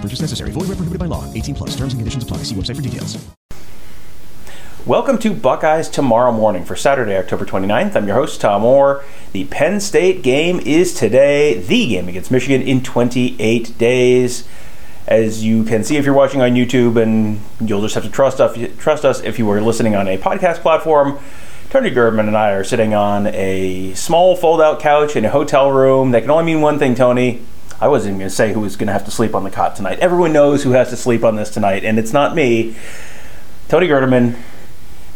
Purchase necessary. Void where prohibited by law. 18 plus. Terms and conditions apply. See website for details. Welcome to Buckeyes Tomorrow Morning for Saturday, October 29th. I'm your host, Tom Orr. The Penn State game is today, the game against Michigan in 28 days. As you can see if you're watching on YouTube, and you'll just have to trust us, trust us if you are listening on a podcast platform. Tony Gerdeman and I are sitting on a small fold-out couch in a hotel room. That can only mean one thing, Tony. I wasn't even going to say who was going to have to sleep on the cot tonight. Everyone knows who has to sleep on this tonight, and it's not me. Tony Gerdeman,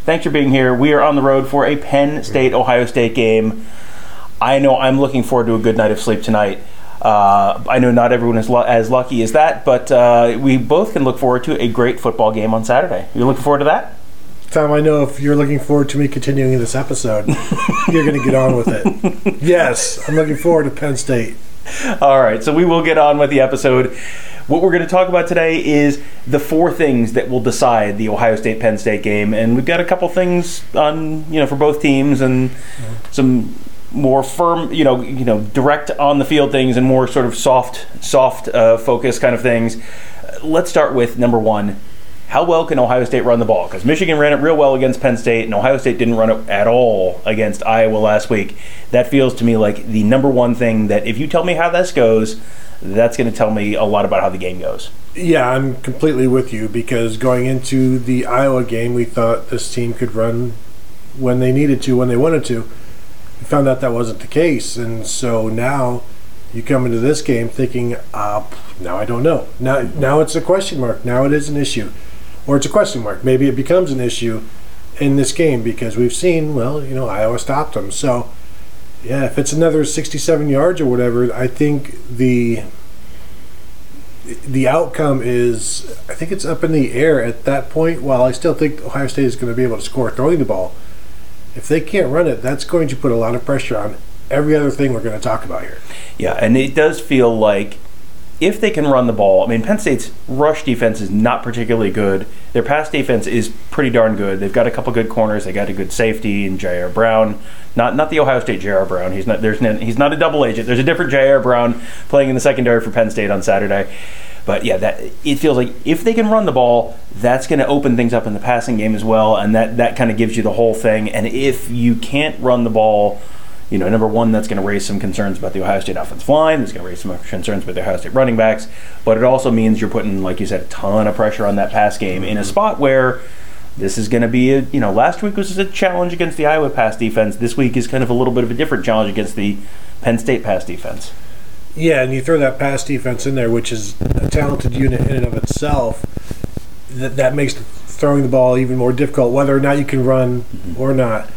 thanks for being here. We are on the road for a Penn State Ohio State game. I know I'm looking forward to a good night of sleep tonight. Uh, I know not everyone is lo- as lucky as that, but uh, we both can look forward to a great football game on Saturday. You looking forward to that? Tom, I know if you're looking forward to me continuing this episode, you're going to get on with it. Yes, I'm looking forward to Penn State. All right, so we will get on with the episode. What we're going to talk about today is the four things that will decide the Ohio State Penn State game, and we've got a couple things on you know for both teams and some more firm, you know, you know, direct on the field things and more sort of soft, soft uh, focus kind of things. Let's start with number one. How well can Ohio State run the ball? Because Michigan ran it real well against Penn State, and Ohio State didn't run it at all against Iowa last week. That feels to me like the number one thing that if you tell me how this goes, that's going to tell me a lot about how the game goes. Yeah, I'm completely with you because going into the Iowa game, we thought this team could run when they needed to, when they wanted to. We found out that wasn't the case, and so now you come into this game thinking, uh, now I don't know. Now, now it's a question mark. Now it is an issue, or it's a question mark. Maybe it becomes an issue in this game because we've seen, well, you know, Iowa stopped them. So, yeah, if it's another 67 yards or whatever, I think the the outcome is I think it's up in the air at that point. While I still think Ohio State is going to be able to score throwing the ball, if they can't run it, that's going to put a lot of pressure on every other thing we're going to talk about here. Yeah, and it does feel like if they can run the ball, I mean, Penn State's rush defense is not particularly good. Their pass defense is pretty darn good. They've got a couple good corners. They got a good safety in J.R. Brown. Not not the Ohio State J.R. Brown. He's not there's he's not a double agent. There's a different J.R. Brown playing in the secondary for Penn State on Saturday. But yeah, that it feels like if they can run the ball, that's going to open things up in the passing game as well, and that that kind of gives you the whole thing. And if you can't run the ball you know, number one, that's going to raise some concerns about the Ohio State offensive line. It's going to raise some concerns about the Ohio State running backs. But it also means you're putting, like you said, a ton of pressure on that pass game in a spot where this is going to be a, you know, last week was a challenge against the Iowa pass defense. This week is kind of a little bit of a different challenge against the Penn State pass defense. Yeah, and you throw that pass defense in there, which is a talented unit in and of itself. That that makes throwing the ball even more difficult, whether or not you can run mm-hmm. or not.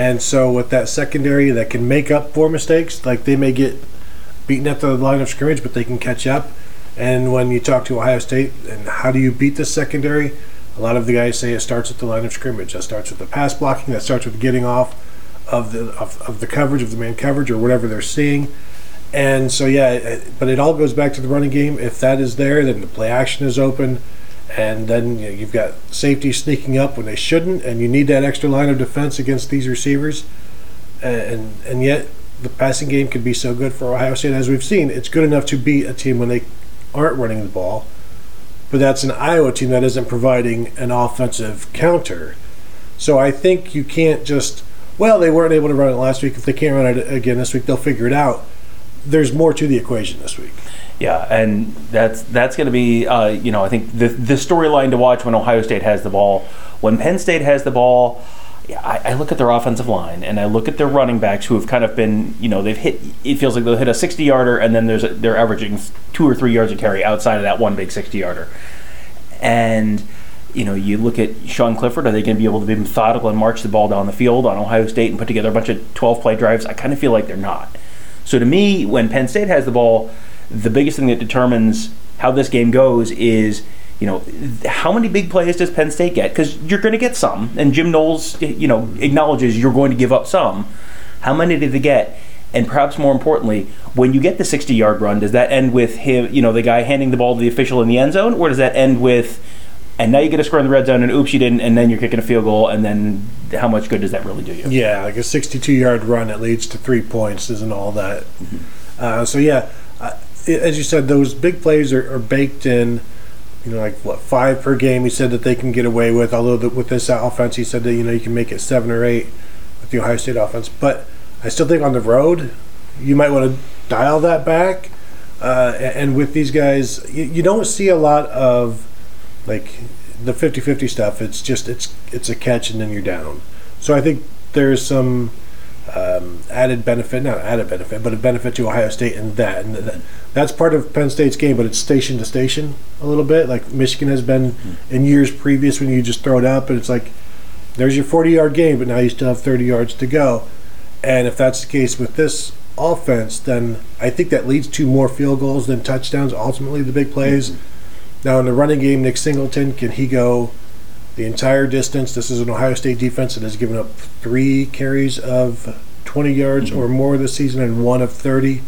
And so with that secondary that can make up for mistakes, like they may get beaten at the line of scrimmage, but they can catch up. And when you talk to Ohio State and how do you beat the secondary, a lot of the guys say it starts at the line of scrimmage. That starts with the pass blocking. That starts with getting off of the of, of the coverage of the man coverage or whatever they're seeing. And so yeah, but it all goes back to the running game. If that is there, then the play action is open and then you know, you've got safety sneaking up when they shouldn't, and you need that extra line of defense against these receivers, and and yet the passing game can be so good for Ohio State as we've seen. It's good enough to beat a team when they aren't running the ball, but that's an Iowa team that isn't providing an offensive counter. So I think you can't just well they weren't able to run it last week. If they can't run it again this week, they'll figure it out. There's more to the equation this week. Yeah, and that's that's going to be uh, you know I think the the storyline to watch when Ohio State has the ball. When Penn State has the ball, I, I look at their offensive line and I look at their running backs who have kind of been you know they've hit. It feels like they'll hit a sixty yarder and then there's a, they're averaging two or three yards a carry outside of that one big sixty yarder, and you know, you look at Sean Clifford, are they going to be able to be methodical and march the ball down the field on Ohio State and put together a bunch of 12 play drives? I kind of feel like they're not. So to me, when Penn State has the ball, the biggest thing that determines how this game goes is, you know, how many big plays does Penn State get? Because you're going to get some, and Jim Knowles, you know, acknowledges you're going to give up some. How many did they get? And perhaps more importantly, when you get the 60 yard run, does that end with him, you know, the guy handing the ball to the official in the end zone, or does that end with and now you get a score in the red zone, and oops, you didn't, and then you're kicking a field goal, and then how much good does that really do you? Yeah, like a 62 yard run that leads to three points isn't all that. Mm-hmm. Uh, so, yeah, uh, as you said, those big plays are, are, baked in. You know, like what five per game? He said that they can get away with. Although the, with this offense, he said that you know you can make it seven or eight with the Ohio State offense. But I still think on the road, you might want to dial that back. Uh, and with these guys, you, you don't see a lot of like the 50-50 stuff it's just it's it's a catch and then you're down. So i think there's some um, added benefit not added benefit but a benefit to ohio state in that and that, that's part of penn state's game but it's station to station a little bit. Like michigan has been mm-hmm. in years previous when you just throw it up and it's like there's your 40 yard game but now you still have 30 yards to go. And if that's the case with this offense then i think that leads to more field goals than touchdowns ultimately the big plays. Mm-hmm now, in the running game, Nick Singleton, can he go the entire distance? This is an Ohio State defense that has given up three carries of 20 yards mm-hmm. or more this season and one of 30.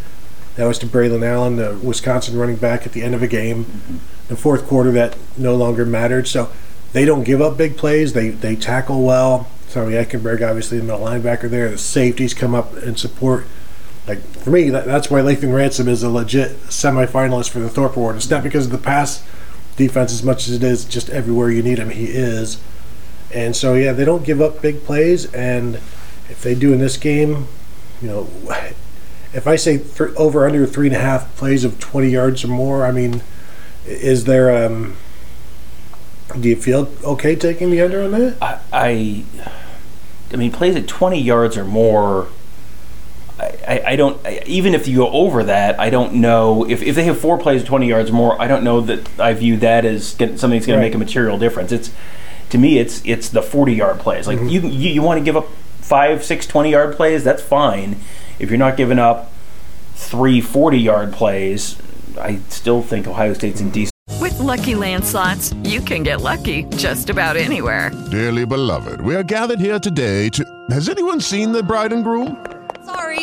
That was to Braylon Allen, the Wisconsin running back, at the end of a game. Mm-hmm. In fourth quarter, that no longer mattered. So they don't give up big plays. They they tackle well. Tommy Eichenberg, obviously, the middle linebacker there. The safeties come up and support like for me, that, that's why Lathan Ransom is a legit semifinalist for the Thorpe Award. It's not because of the pass defense as much as it is just everywhere you need him, he is. And so, yeah, they don't give up big plays. And if they do in this game, you know, if I say th- over under three and a half plays of 20 yards or more, I mean, is there, um, do you feel okay taking the under on that? I, I, I mean, plays at 20 yards or more I, I don't even if you go over that I don't know if, if they have four plays 20 yards more I don't know that I view that as something that's going right. to make a material difference. It's to me it's it's the 40 yard plays. Like mm-hmm. you, you you want to give up five six 20 yard plays that's fine. If you're not giving up three 40 yard plays I still think Ohio State's in decent with lucky landslots you can get lucky just about anywhere. Dearly beloved we are gathered here today to has anyone seen the bride and groom? Sorry,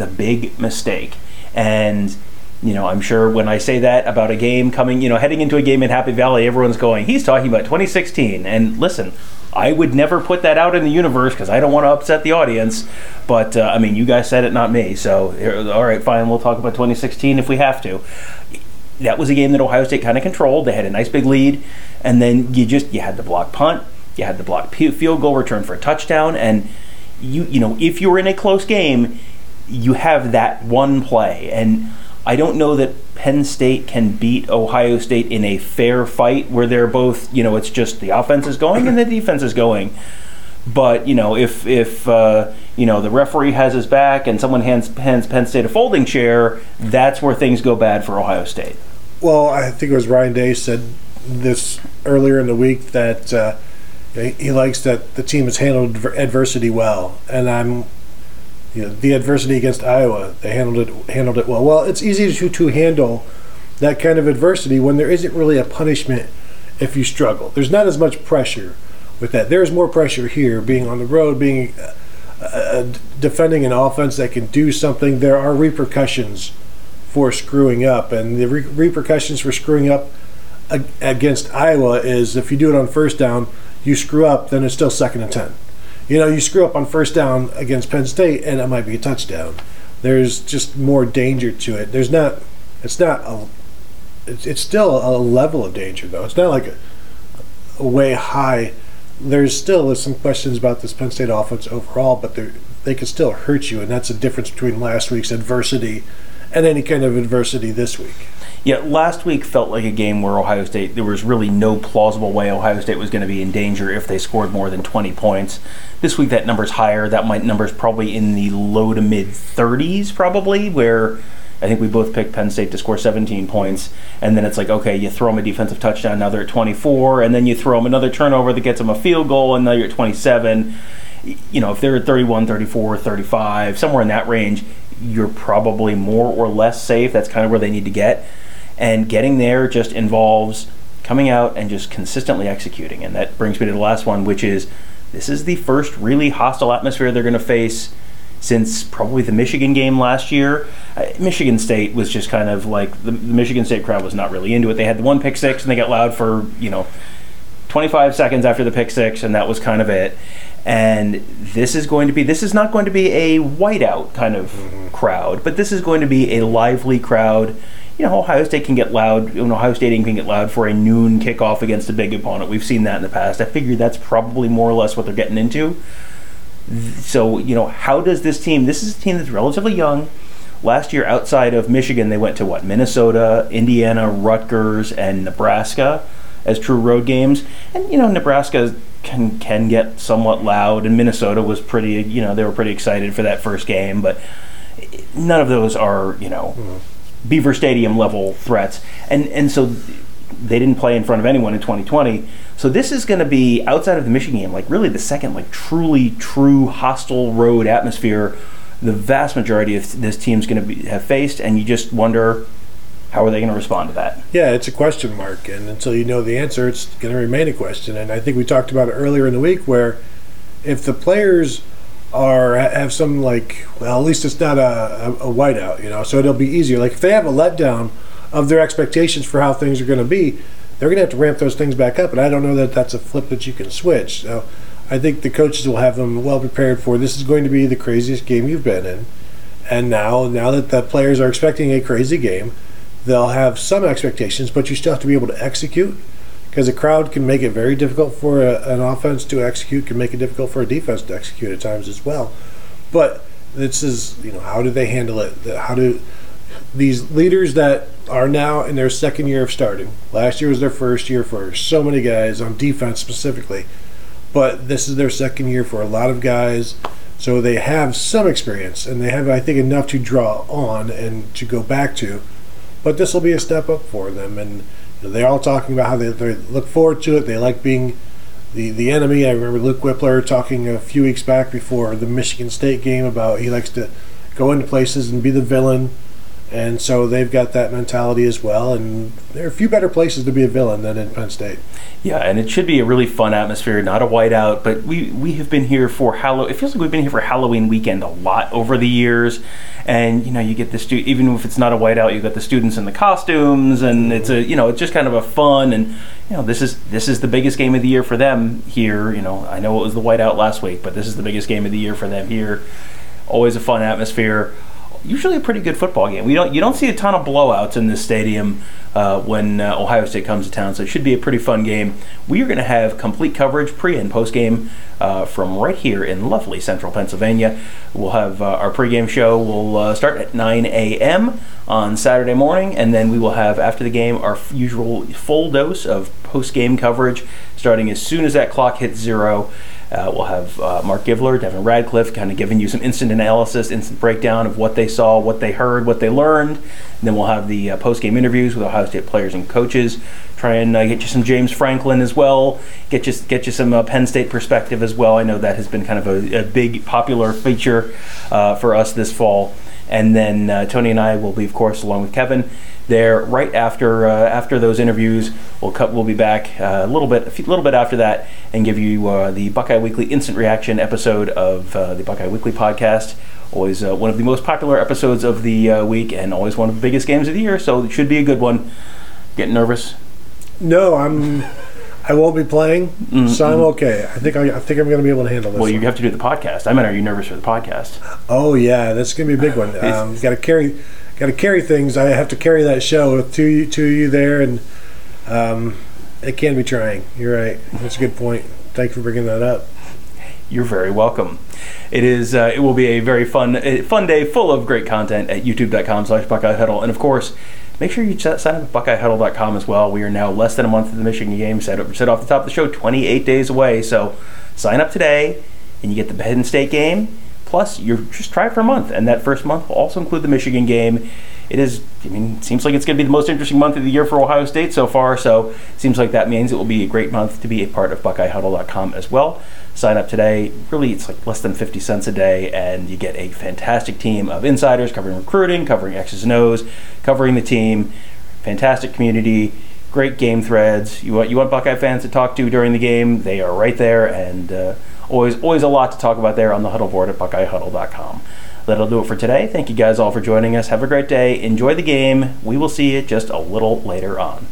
the big mistake. And you know, I'm sure when I say that about a game coming, you know, heading into a game in Happy Valley, everyone's going, he's talking about 2016. And listen, I would never put that out in the universe because I don't want to upset the audience. But uh, I mean, you guys said it, not me. So, all right, fine, we'll talk about 2016 if we have to. That was a game that Ohio State kind of controlled. They had a nice big lead, and then you just you had the block punt, you had the block field goal return for a touchdown, and you you know if you were in a close game you have that one play. And I don't know that Penn State can beat Ohio State in a fair fight where they're both, you know, it's just the offense is going and the defense is going. But you know, if if uh, you know the referee has his back and someone hands, hands Penn State a folding chair, that's where things go bad for Ohio State. Well, I think it was Ryan Day said this earlier in the week that uh, he likes that the team has handled adversity well, and I'm. You know, the adversity against Iowa, they handled it handled it well. Well, it's easy to to handle that kind of adversity when there isn't really a punishment if you struggle. There's not as much pressure with that. There's more pressure here, being on the road, being uh, uh, defending an offense that can do something. There are repercussions for screwing up, and the re- repercussions for screwing up ag- against Iowa is if you do it on first down, you screw up, then it's still second and ten. You know, you screw up on first down against Penn State, and it might be a touchdown. There's just more danger to it. There's not. It's not a. It's, it's still a level of danger though. It's not like a, a way high. There's still some questions about this Penn State offense overall, but they they can still hurt you, and that's the difference between last week's adversity and any kind of adversity this week. Yeah, last week felt like a game where Ohio State, there was really no plausible way Ohio State was going to be in danger if they scored more than 20 points. This week that number's higher. That might number's probably in the low to mid 30s, probably, where I think we both picked Penn State to score 17 points. And then it's like, okay, you throw them a defensive touchdown, now they're at 24. And then you throw them another turnover that gets them a field goal, and now you're at 27. You know, if they're at 31, 34, 35, somewhere in that range, you're probably more or less safe. That's kind of where they need to get. And getting there just involves coming out and just consistently executing. And that brings me to the last one, which is this is the first really hostile atmosphere they're going to face since probably the Michigan game last year. Uh, Michigan State was just kind of like the, the Michigan State crowd was not really into it. They had the one pick six and they got loud for, you know, 25 seconds after the pick six, and that was kind of it. And this is going to be this is not going to be a whiteout kind of mm-hmm. crowd, but this is going to be a lively crowd. You know, Ohio State can get loud. Know, Ohio State can get loud for a noon kickoff against a big opponent. We've seen that in the past. I figure that's probably more or less what they're getting into. So, you know, how does this team? This is a team that's relatively young. Last year, outside of Michigan, they went to what? Minnesota, Indiana, Rutgers, and Nebraska as true road games. And you know, Nebraska can can get somewhat loud, and Minnesota was pretty. You know, they were pretty excited for that first game, but none of those are you know mm-hmm. Beaver Stadium level threats. And and so they didn't play in front of anyone in 2020. So this is going to be outside of the Michigan game, like really the second like truly true hostile road atmosphere. The vast majority of this team's going to be have faced, and you just wonder how are they going to respond to that? Yeah, it's a question mark, and until you know the answer, it's going to remain a question. And I think we talked about it earlier in the week, where if the players are have some like, well, at least it's not a, a, a whiteout, you know, so it'll be easier. Like if they have a letdown of their expectations for how things are going to be, they're going to have to ramp those things back up. And I don't know that that's a flip that you can switch. So I think the coaches will have them well prepared for this is going to be the craziest game you've been in. And now, now that the players are expecting a crazy game, they'll have some expectations, but you still have to be able to execute because a crowd can make it very difficult for a, an offense to execute, can make it difficult for a defense to execute at times as well. But this is, you know, how do they handle it? How do these leaders that are now in their second year of starting? Last year was their first year for so many guys on defense specifically, but this is their second year for a lot of guys. So they have some experience and they have, I think, enough to draw on and to go back to but this will be a step up for them, and they're all talking about how they, they look forward to it. They like being the the enemy. I remember Luke Wypler talking a few weeks back before the Michigan State game about he likes to go into places and be the villain, and so they've got that mentality as well. And there are a few better places to be a villain than in Penn State. Yeah, and it should be a really fun atmosphere, not a whiteout. But we we have been here for Halloween. It feels like we've been here for Halloween weekend a lot over the years and you know you get the stu- even if it's not a whiteout, you got the students in the costumes, and it's a you know it's just kind of a fun and you know this is this is the biggest game of the year for them here. You know I know it was the whiteout last week, but this is the biggest game of the year for them here. Always a fun atmosphere usually a pretty good football game. We don't you don't see a ton of blowouts in this stadium uh, when uh, Ohio State comes to town, so it should be a pretty fun game. We are going to have complete coverage pre and post game uh, from right here in lovely Central Pennsylvania. We'll have uh, our pregame show. We'll uh, start at 9 a.m. on Saturday morning, and then we will have after the game our usual full dose of post game coverage starting as soon as that clock hits zero. Uh, we'll have uh, Mark Givler, Devin Radcliffe, kind of giving you some instant analysis, instant breakdown of what they saw, what they heard, what they learned. And then we'll have the uh, post-game interviews with Ohio State players and coaches. Try and uh, get you some James Franklin as well. Get you get you some uh, Penn State perspective as well. I know that has been kind of a, a big popular feature uh, for us this fall. And then Tony and I will be, of course, along with Kevin, there right after uh, after those interviews. We'll cut. We'll be back uh, a little bit, a few- little bit after that, and give you uh, the Buckeye Weekly instant reaction episode of uh, the Buckeye Weekly podcast. Always uh, one of the most popular episodes of the uh, week, and always one of the biggest games of the year. So it should be a good one. Getting nervous? No, I'm. I won't be playing, Mm, so I'm okay. I think I, I think I'm going to be able to handle this. Well, you one. have to do the podcast. I mean, are you nervous for the podcast? Oh yeah, that's going to be a big one. Um, got to carry, got to carry things. I have to carry that show with two you- two of you there, and um, it can be trying. You're right. That's a good point. Thank you for bringing that up. You're very welcome. It is. Uh, it will be a very fun, fun day full of great content at YouTube.com/slash Buckeye Huddle, and of course, make sure you sign up at BuckeyeHuddle.com as well. We are now less than a month of the Michigan game. Said said off the top of the show, 28 days away. So sign up today, and you get the Penn State game. Plus, you're just try it for a month, and that first month will also include the Michigan game. It is. I mean, it seems like it's going to be the most interesting month of the year for Ohio State so far. So, seems like that means it will be a great month to be a part of BuckeyeHuddle.com as well. Sign up today. Really, it's like less than 50 cents a day, and you get a fantastic team of insiders covering recruiting, covering X's and O's, covering the team. Fantastic community, great game threads. You want you want Buckeye fans to talk to during the game? They are right there, and uh, always always a lot to talk about there on the huddle board at BuckeyeHuddle.com. That'll do it for today. Thank you guys all for joining us. Have a great day. Enjoy the game. We will see you just a little later on.